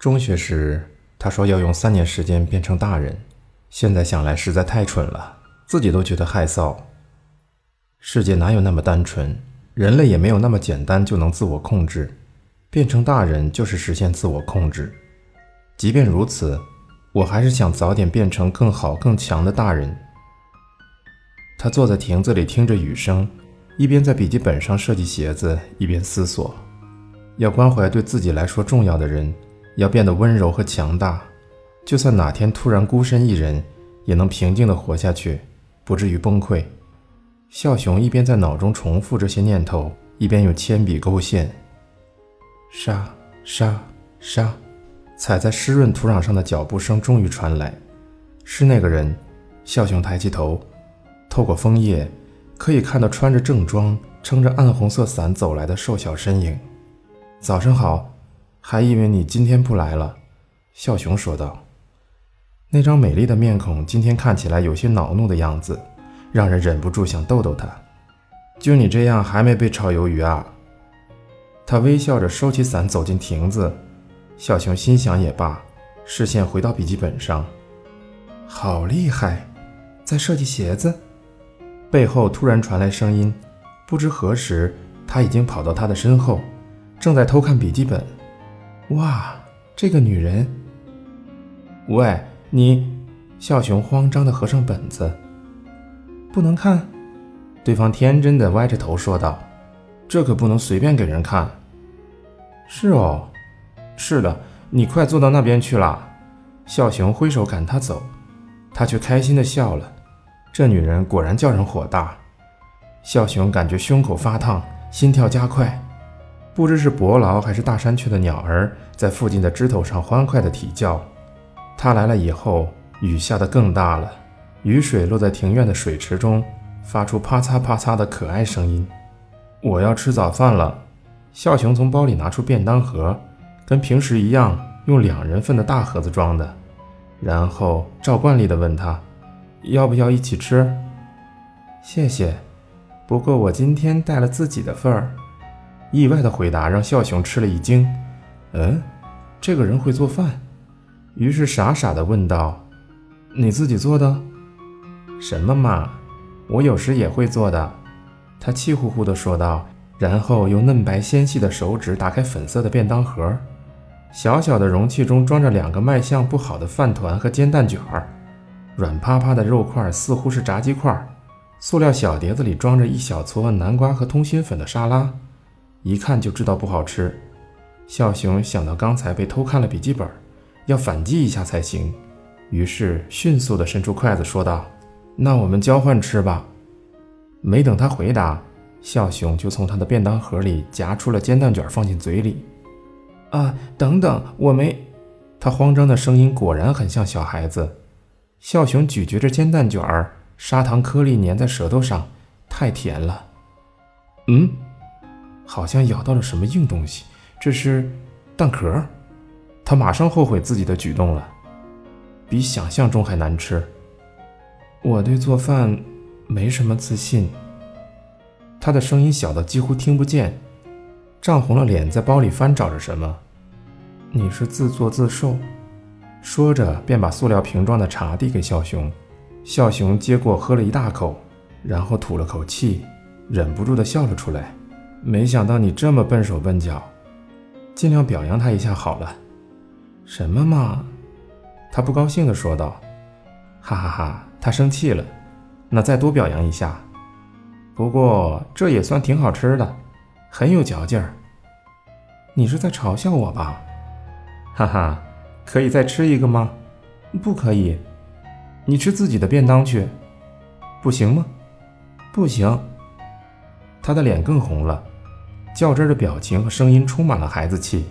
中学时，他说要用三年时间变成大人，现在想来实在太蠢了，自己都觉得害臊。世界哪有那么单纯？人类也没有那么简单就能自我控制。变成大人就是实现自我控制。即便如此，我还是想早点变成更好更强的大人。他坐在亭子里听着雨声，一边在笔记本上设计鞋子，一边思索：要关怀对自己来说重要的人。要变得温柔和强大，就算哪天突然孤身一人，也能平静地活下去，不至于崩溃。笑雄一边在脑中重复这些念头，一边用铅笔勾线。沙沙沙，踩在湿润土壤上的脚步声终于传来，是那个人。笑雄抬起头，透过枫叶，可以看到穿着正装、撑着暗红色伞走来的瘦小身影。早上好。还以为你今天不来了，笑雄说道。那张美丽的面孔今天看起来有些恼怒的样子，让人忍不住想逗逗他。就你这样还没被炒鱿鱼啊？他微笑着收起伞走进亭子。小熊心想也罢，视线回到笔记本上。好厉害，在设计鞋子。背后突然传来声音，不知何时他已经跑到他的身后，正在偷看笔记本。哇，这个女人！喂，你！笑雄慌张地合上本子，不能看。对方天真的歪着头说道：“这可不能随便给人看。”是哦，是的，你快坐到那边去啦！笑雄挥手赶他走，他却开心地笑了。这女人果然叫人火大。笑雄感觉胸口发烫，心跳加快。不知是伯劳还是大山雀的鸟儿，在附近的枝头上欢快地啼叫。他来了以后，雨下得更大了，雨水落在庭院的水池中，发出啪嚓啪嚓的可爱声音。我要吃早饭了。笑雄从包里拿出便当盒，跟平时一样，用两人份的大盒子装的，然后照惯例地问他，要不要一起吃？谢谢，不过我今天带了自己的份儿。意外的回答让笑雄吃了一惊。嗯，这个人会做饭，于是傻傻的问道：“你自己做的？什么嘛，我有时也会做的。”他气呼呼的说道，然后用嫩白纤细的手指打开粉色的便当盒，小小的容器中装着两个卖相不好的饭团和煎蛋卷儿，软趴趴的肉块似乎是炸鸡块，塑料小碟子里装着一小撮南瓜和通心粉的沙拉。一看就知道不好吃。笑熊想到刚才被偷看了笔记本，要反击一下才行，于是迅速地伸出筷子说道：“那我们交换吃吧。”没等他回答，笑熊就从他的便当盒里夹出了煎蛋卷放进嘴里。“啊，等等，我没……”他慌张的声音果然很像小孩子。笑熊咀嚼着煎蛋卷儿，砂糖颗粒粘在舌头上，太甜了。嗯。好像咬到了什么硬东西，这是蛋壳。他马上后悔自己的举动了，比想象中还难吃。我对做饭没什么自信。他的声音小到几乎听不见，涨红了脸，在包里翻找着什么。你是自作自受。说着，便把塑料瓶装的茶递给笑熊。笑熊接过，喝了一大口，然后吐了口气，忍不住的笑了出来。没想到你这么笨手笨脚，尽量表扬他一下好了。什么嘛？他不高兴地说道。哈哈哈，他生气了。那再多表扬一下。不过这也算挺好吃的，很有嚼劲儿。你是在嘲笑我吧？哈哈，可以再吃一个吗？不可以。你吃自己的便当去。不行吗？不行。他的脸更红了。较真的表情和声音充满了孩子气，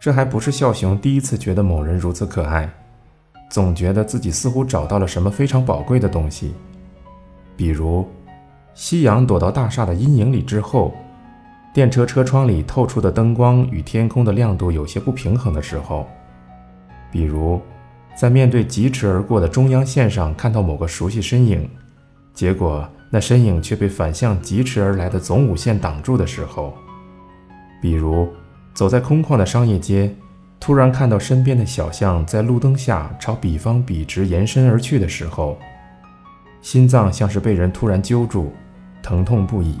这还不是笑雄第一次觉得某人如此可爱，总觉得自己似乎找到了什么非常宝贵的东西，比如，夕阳躲到大厦的阴影里之后，电车车窗里透出的灯光与天空的亮度有些不平衡的时候，比如，在面对疾驰而过的中央线上看到某个熟悉身影，结果。那身影却被反向疾驰而来的总武线挡住的时候，比如走在空旷的商业街，突然看到身边的小巷在路灯下朝彼方笔直延伸而去的时候，心脏像是被人突然揪住，疼痛不已。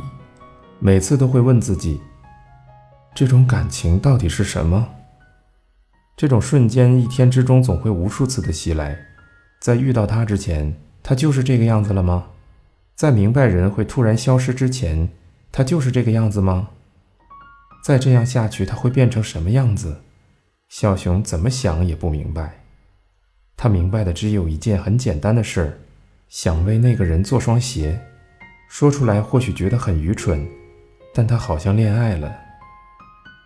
每次都会问自己：这种感情到底是什么？这种瞬间一天之中总会无数次的袭来。在遇到他之前，他就是这个样子了吗？在明白人会突然消失之前，他就是这个样子吗？再这样下去，他会变成什么样子？小熊怎么想也不明白。他明白的只有一件很简单的事儿：想为那个人做双鞋。说出来或许觉得很愚蠢。但他好像恋爱了，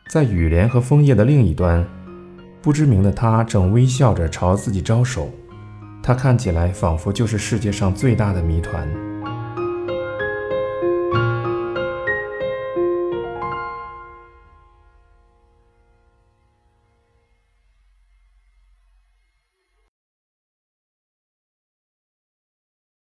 在雨帘和枫叶的另一端，不知名的他正微笑着朝自己招手。他看起来仿佛就是世界上最大的谜团。